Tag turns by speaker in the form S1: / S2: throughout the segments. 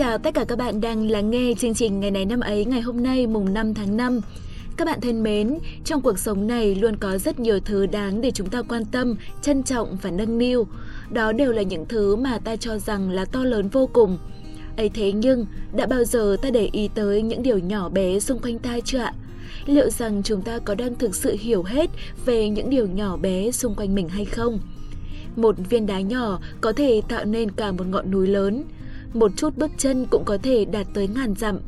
S1: chào tất cả các bạn đang lắng nghe chương trình ngày này năm ấy ngày hôm nay mùng 5 tháng 5. Các bạn thân mến, trong cuộc sống này luôn có rất nhiều thứ đáng để chúng ta quan tâm, trân trọng và nâng niu. Đó đều là những thứ mà ta cho rằng là to lớn vô cùng. ấy thế nhưng, đã bao giờ ta để ý tới những điều nhỏ bé xung quanh ta chưa ạ? Liệu rằng chúng ta có đang thực sự hiểu hết về những điều nhỏ bé xung quanh mình hay không? Một viên đá nhỏ có thể tạo nên cả một ngọn núi lớn. Một chút bước chân cũng có thể đạt tới ngàn dặm.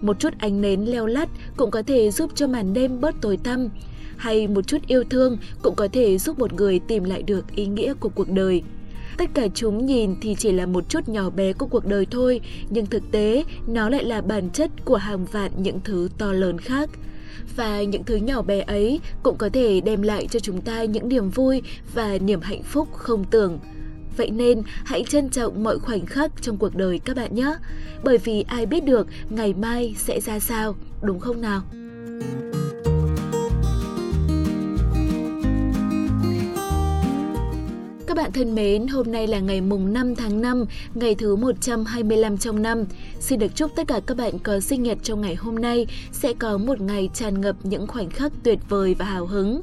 S1: Một chút ánh nến leo lắt cũng có thể giúp cho màn đêm bớt tối tăm. Hay một chút yêu thương cũng có thể giúp một người tìm lại được ý nghĩa của cuộc đời. Tất cả chúng nhìn thì chỉ là một chút nhỏ bé của cuộc đời thôi, nhưng thực tế nó lại là bản chất của hàng vạn những thứ to lớn khác và những thứ nhỏ bé ấy cũng có thể đem lại cho chúng ta những niềm vui và niềm hạnh phúc không tưởng. Vậy nên hãy trân trọng mọi khoảnh khắc trong cuộc đời các bạn nhé, bởi vì ai biết được ngày mai sẽ ra sao, đúng không nào? Bạn thân mến, hôm nay là ngày mùng 5 tháng 5, ngày thứ 125 trong năm. Xin được chúc tất cả các bạn có sinh nhật trong ngày hôm nay sẽ có một ngày tràn ngập những khoảnh khắc tuyệt vời và hào hứng.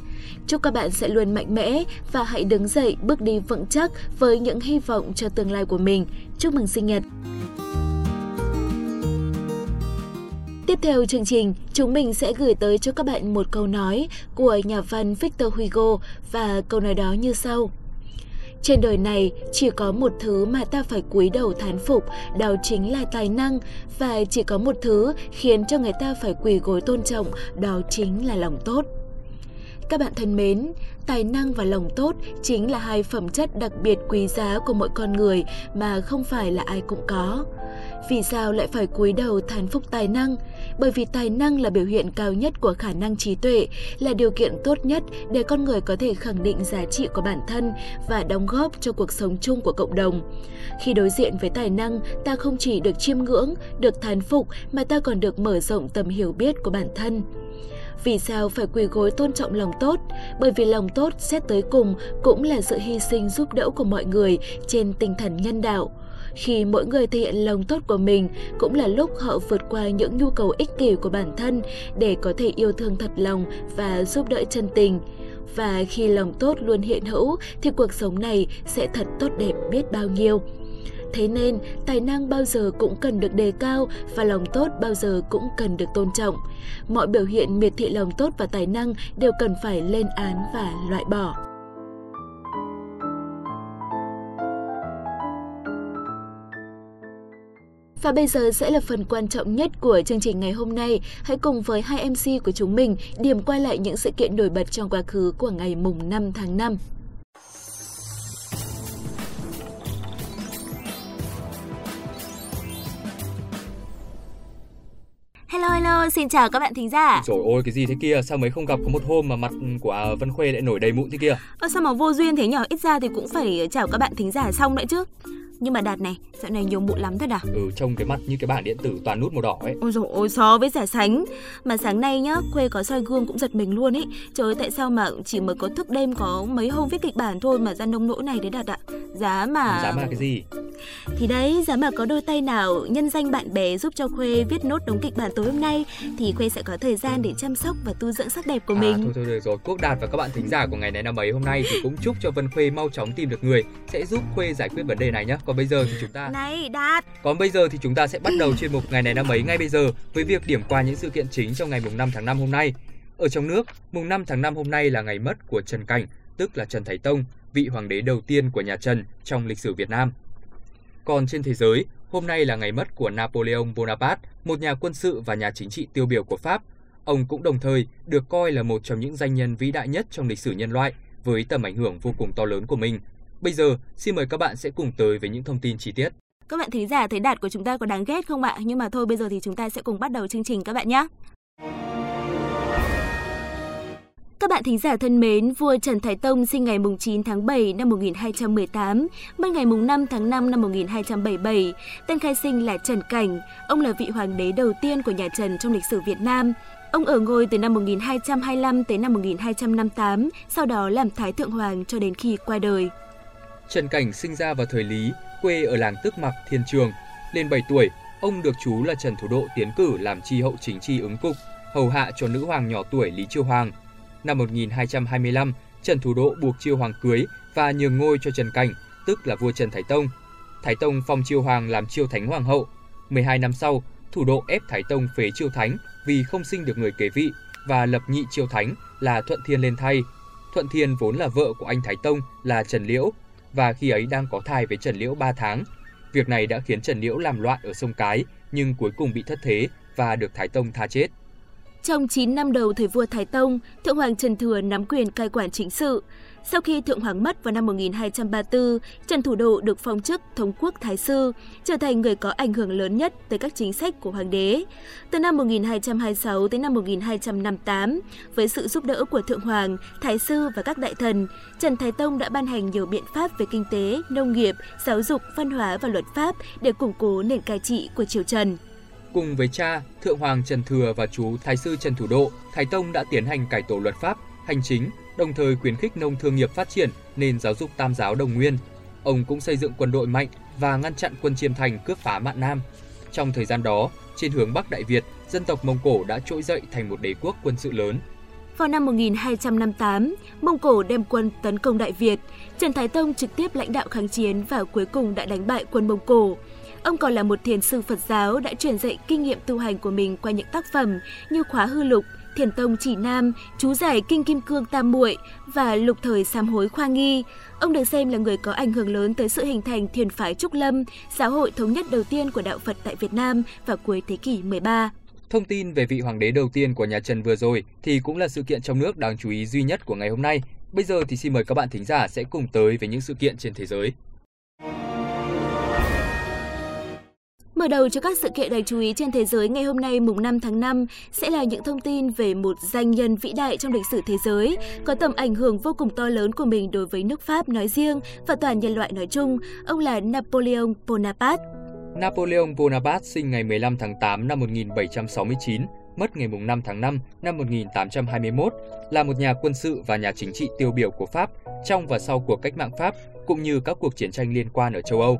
S1: Chúc các bạn sẽ luôn mạnh mẽ và hãy đứng dậy bước đi vững chắc với những hy vọng cho tương lai của mình. Chúc mừng sinh nhật! Tiếp theo chương trình, chúng mình sẽ gửi tới cho các bạn một câu nói của nhà văn Victor Hugo và câu nói đó như sau. Trên đời này chỉ có một thứ mà ta phải cúi đầu thán phục, đó chính là tài năng và chỉ có một thứ khiến cho người ta phải quỳ gối tôn trọng, đó chính là lòng tốt. Các bạn thân mến, tài năng và lòng tốt chính là hai phẩm chất đặc biệt quý giá của mỗi con người mà không phải là ai cũng có. Vì sao lại phải cúi đầu thán phục tài năng? Bởi vì tài năng là biểu hiện cao nhất của khả năng trí tuệ, là điều kiện tốt nhất để con người có thể khẳng định giá trị của bản thân và đóng góp cho cuộc sống chung của cộng đồng. Khi đối diện với tài năng, ta không chỉ được chiêm ngưỡng, được thán phục mà ta còn được mở rộng tầm hiểu biết của bản thân. Vì sao phải quỳ gối tôn trọng lòng tốt? Bởi vì lòng tốt xét tới cùng cũng là sự hy sinh giúp đỡ của mọi người trên tinh thần nhân đạo. Khi mỗi người thể hiện lòng tốt của mình, cũng là lúc họ vượt qua những nhu cầu ích kỷ của bản thân để có thể yêu thương thật lòng và giúp đỡ chân tình. Và khi lòng tốt luôn hiện hữu, thì cuộc sống này sẽ thật tốt đẹp biết bao nhiêu. Thế nên, tài năng bao giờ cũng cần được đề cao và lòng tốt bao giờ cũng cần được tôn trọng. Mọi biểu hiện miệt thị lòng tốt và tài năng đều cần phải lên án và loại bỏ. Và bây giờ sẽ là phần quan trọng nhất của chương trình ngày hôm nay. Hãy cùng với hai MC của chúng mình điểm qua lại những sự kiện nổi bật trong quá khứ của ngày mùng 5 tháng 5.
S2: Hello xin chào các bạn thính giả.
S3: Trời ơi cái gì thế kia, sao mới không gặp có một hôm mà mặt của Vân Khuê lại nổi đầy mụn thế kia?
S2: Ơ sao mà vô duyên thế nhở, ít ra thì cũng phải chào các bạn thính giả xong đấy chứ. Nhưng mà Đạt này, dạo này nhiều mụn lắm thật à?
S3: Ừ, trông cái mặt như cái bảng điện tử toàn nút màu đỏ ấy.
S2: Ôi dồi ôi, so với giả sánh. Mà sáng nay nhá, Khuê có soi gương cũng giật mình luôn ấy. Trời ơi, tại sao mà chỉ mới có thức đêm có mấy hôm viết kịch bản thôi mà ra nông nỗi này đấy Đạt ạ? Giá mà...
S3: Giá mà cái gì?
S2: Thì đấy, giá mà có đôi tay nào nhân danh bạn bè giúp cho Khuê viết nốt đống kịch bản tối hôm nay thì Khuê sẽ có thời gian để chăm sóc và tu dưỡng sắc đẹp của
S3: à,
S2: mình.
S3: Thôi thôi được rồi, Quốc Đạt và các bạn thính giả của ngày này năm ấy hôm nay thì cũng chúc cho Vân Khuê mau chóng tìm được người sẽ giúp Khuê giải quyết vấn đề này nhé. Còn bây giờ thì chúng ta
S2: Này, Đạt.
S3: Còn bây giờ thì chúng ta sẽ bắt đầu chuyên mục ngày này năm ấy ngay bây giờ với việc điểm qua những sự kiện chính trong ngày mùng 5 tháng 5 hôm nay. Ở trong nước, mùng 5 tháng 5 hôm nay là ngày mất của Trần Cảnh, tức là Trần Thái Tông, vị hoàng đế đầu tiên của nhà Trần trong lịch sử Việt Nam. Còn trên thế giới, hôm nay là ngày mất của Napoleon Bonaparte, một nhà quân sự và nhà chính trị tiêu biểu của Pháp. Ông cũng đồng thời được coi là một trong những danh nhân vĩ đại nhất trong lịch sử nhân loại với tầm ảnh hưởng vô cùng to lớn của mình. Bây giờ, xin mời các bạn sẽ cùng tới với những thông tin chi tiết.
S2: Các bạn thính giả thấy đạt của chúng ta có đáng ghét không ạ? Nhưng mà thôi bây giờ thì chúng ta sẽ cùng bắt đầu chương trình các bạn nhé. Các bạn thính giả thân mến, vua Trần Thái Tông sinh ngày 9 tháng 7 năm 1218, mất ngày 5 tháng 5 năm 1277. Tên khai sinh là Trần Cảnh, ông là vị hoàng đế đầu tiên của nhà Trần trong lịch sử Việt Nam. Ông ở ngôi từ năm 1225 tới năm 1258, sau đó làm Thái Thượng Hoàng cho đến khi qua đời.
S3: Trần Cảnh sinh ra vào thời Lý, quê ở làng Tức Mặc, Thiên Trường. Lên 7 tuổi, Ông được chú là Trần Thủ Độ tiến cử làm tri hậu chính tri ứng cục, hầu hạ cho nữ hoàng nhỏ tuổi Lý Chiêu Hoàng. Năm 1225, Trần Thủ Độ buộc Chiêu Hoàng cưới và nhường ngôi cho Trần Cảnh, tức là vua Trần Thái Tông. Thái Tông phong Chiêu Hoàng làm Chiêu Thánh Hoàng hậu. 12 năm sau, Thủ Độ ép Thái Tông phế Chiêu Thánh vì không sinh được người kế vị và lập nhị Chiêu Thánh là Thuận Thiên lên thay. Thuận Thiên vốn là vợ của anh Thái Tông là Trần Liễu và khi ấy đang có thai với Trần Liễu 3 tháng. Việc này đã khiến Trần Liễu làm loạn ở sông Cái nhưng cuối cùng bị thất thế và được Thái Tông tha chết.
S1: Trong 9 năm đầu thời vua Thái Tông, Thượng Hoàng Trần Thừa nắm quyền cai quản chính sự. Sau khi Thượng Hoàng mất vào năm 1234, Trần Thủ Độ được phong chức Thống quốc Thái Sư, trở thành người có ảnh hưởng lớn nhất tới các chính sách của Hoàng đế. Từ năm 1226 tới năm 1258, với sự giúp đỡ của Thượng Hoàng, Thái Sư và các đại thần, Trần Thái Tông đã ban hành nhiều biện pháp về kinh tế, nông nghiệp, giáo dục, văn hóa và luật pháp để củng cố nền cai trị của triều Trần.
S3: Cùng với cha, Thượng Hoàng Trần Thừa và chú Thái sư Trần Thủ Độ, Thái Tông đã tiến hành cải tổ luật pháp, hành chính, đồng thời khuyến khích nông thương nghiệp phát triển nên giáo dục tam giáo đồng nguyên. Ông cũng xây dựng quân đội mạnh và ngăn chặn quân Chiêm Thành cướp phá Mạn Nam. Trong thời gian đó, trên hướng Bắc Đại Việt, dân tộc Mông Cổ đã trỗi dậy thành một đế quốc quân sự lớn.
S1: Vào năm 1258, Mông Cổ đem quân tấn công Đại Việt. Trần Thái Tông trực tiếp lãnh đạo kháng chiến và cuối cùng đã đánh bại quân Mông Cổ. Ông còn là một thiền sư Phật giáo đã truyền dạy kinh nghiệm tu hành của mình qua những tác phẩm như Khóa Hư Lục, Thiền Tông Chỉ Nam, Chú giải Kinh Kim Cương Tam Muội và Lục Thời Sám Hối Khoa Nghi. Ông được xem là người có ảnh hưởng lớn tới sự hình thành thiền phái Trúc Lâm, giáo hội thống nhất đầu tiên của đạo Phật tại Việt Nam vào cuối thế kỷ 13.
S3: Thông tin về vị hoàng đế đầu tiên của nhà Trần vừa rồi thì cũng là sự kiện trong nước đáng chú ý duy nhất của ngày hôm nay. Bây giờ thì xin mời các bạn thính giả sẽ cùng tới với những sự kiện trên thế giới.
S1: Mở đầu cho các sự kiện đáng chú ý trên thế giới ngày hôm nay mùng 5 tháng 5 sẽ là những thông tin về một danh nhân vĩ đại trong lịch sử thế giới, có tầm ảnh hưởng vô cùng to lớn của mình đối với nước Pháp nói riêng và toàn nhân loại nói chung. Ông là Napoleon Bonaparte.
S3: Napoleon Bonaparte sinh ngày 15 tháng 8 năm 1769, mất ngày 5 tháng 5 năm 1821, là một nhà quân sự và nhà chính trị tiêu biểu của Pháp trong và sau cuộc cách mạng Pháp, cũng như các cuộc chiến tranh liên quan ở châu Âu.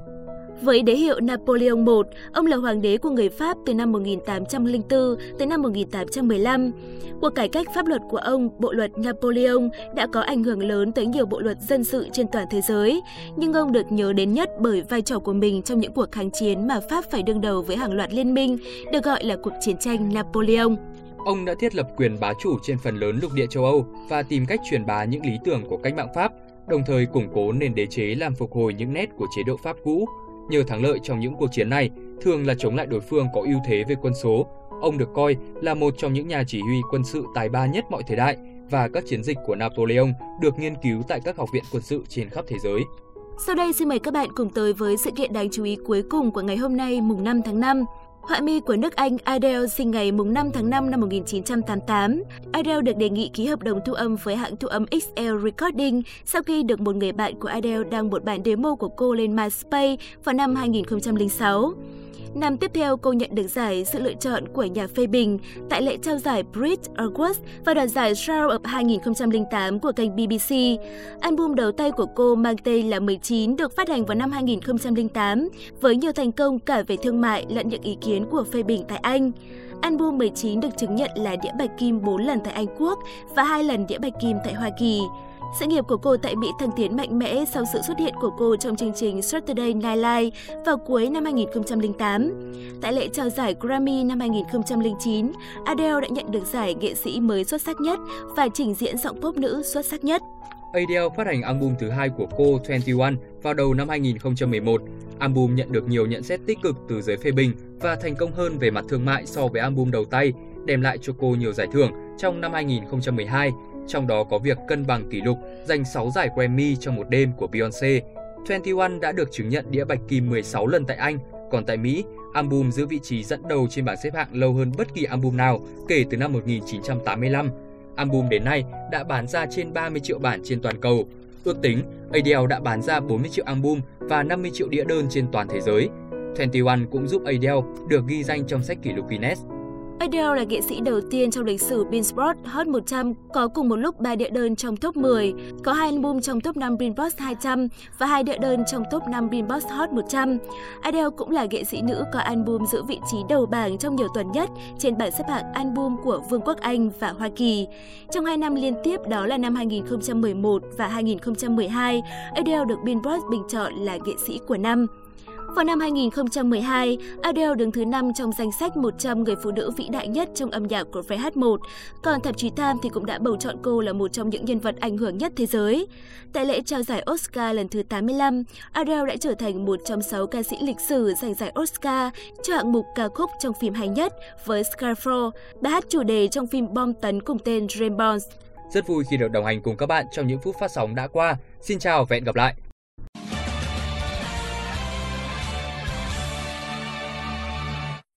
S1: Với đế hiệu Napoleon I, ông là hoàng đế của người Pháp từ năm 1804 tới năm 1815. Cuộc cải cách pháp luật của ông, Bộ luật Napoleon, đã có ảnh hưởng lớn tới nhiều bộ luật dân sự trên toàn thế giới, nhưng ông được nhớ đến nhất bởi vai trò của mình trong những cuộc kháng chiến mà Pháp phải đương đầu với hàng loạt liên minh, được gọi là cuộc chiến tranh Napoleon.
S3: Ông đã thiết lập quyền bá chủ trên phần lớn lục địa châu Âu và tìm cách truyền bá những lý tưởng của cách mạng Pháp, đồng thời củng cố nền đế chế làm phục hồi những nét của chế độ Pháp cũ, Nhờ thắng lợi trong những cuộc chiến này, thường là chống lại đối phương có ưu thế về quân số. Ông được coi là một trong những nhà chỉ huy quân sự tài ba nhất mọi thời đại và các chiến dịch của Napoleon được nghiên cứu tại các học viện quân sự trên khắp thế giới.
S1: Sau đây xin mời các bạn cùng tới với sự kiện đáng chú ý cuối cùng của ngày hôm nay mùng 5 tháng 5. Họa mi của nước Anh Adele sinh ngày 5 tháng 5 năm 1988. Adele được đề nghị ký hợp đồng thu âm với hãng thu âm XL Recording sau khi được một người bạn của Adele đăng một bản demo của cô lên MySpace vào năm 2006. Năm tiếp theo, cô nhận được giải sự lựa chọn của nhà phê bình tại lễ trao giải Brit Awards và đoạt giải Star of 2008 của kênh BBC. Album đầu tay của cô mang tên là 19 được phát hành vào năm 2008 với nhiều thành công cả về thương mại lẫn những ý kiến của phê bình tại Anh. Album 19 được chứng nhận là đĩa bạch kim 4 lần tại Anh Quốc và 2 lần đĩa bạch kim tại Hoa Kỳ. Sự nghiệp của cô tại Mỹ thăng tiến mạnh mẽ sau sự xuất hiện của cô trong chương trình Saturday Night Live vào cuối năm 2008. Tại lễ trao giải Grammy năm 2009, Adele đã nhận được giải nghệ sĩ mới xuất sắc nhất và trình diễn giọng pop nữ xuất sắc nhất.
S3: Adele phát hành album thứ hai của cô 21 vào đầu năm 2011. Album nhận được nhiều nhận xét tích cực từ giới phê bình và thành công hơn về mặt thương mại so với album đầu tay, đem lại cho cô nhiều giải thưởng trong năm 2012 trong đó có việc cân bằng kỷ lục giành 6 giải Grammy trong một đêm của Beyoncé. 21 đã được chứng nhận đĩa bạch kim 16 lần tại Anh, còn tại Mỹ, album giữ vị trí dẫn đầu trên bảng xếp hạng lâu hơn bất kỳ album nào kể từ năm 1985. Album đến nay đã bán ra trên 30 triệu bản trên toàn cầu. Ước tính, Adele đã bán ra 40 triệu album và 50 triệu đĩa đơn trên toàn thế giới. 21 cũng giúp Adele được ghi danh trong sách kỷ lục Guinness.
S1: Adele là nghệ sĩ đầu tiên trong lịch sử Billboard Hot 100 có cùng một lúc 3 địa đơn trong top 10, có hai album trong top 5 Billboard 200 và hai địa đơn trong top 5 Billboard Hot 100. Adele cũng là nghệ sĩ nữ có album giữ vị trí đầu bảng trong nhiều tuần nhất trên bảng xếp hạng album của Vương quốc Anh và Hoa Kỳ. Trong hai năm liên tiếp đó là năm 2011 và 2012, Adele được Billboard bình chọn là nghệ sĩ của năm. Vào năm 2012, Adele đứng thứ 5 trong danh sách 100 người phụ nữ vĩ đại nhất trong âm nhạc của VH1, còn tạp chí Time thì cũng đã bầu chọn cô là một trong những nhân vật ảnh hưởng nhất thế giới. Tại lễ trao giải Oscar lần thứ 85, Adele đã trở thành một trong 6 ca sĩ lịch sử giành giải Oscar cho hạng mục ca khúc trong phim hay nhất với Skyfall, bài hát chủ đề trong phim bom tấn cùng tên Dream Bonds.
S3: Rất vui khi được đồng hành cùng các bạn trong những phút phát sóng đã qua. Xin chào và hẹn gặp lại!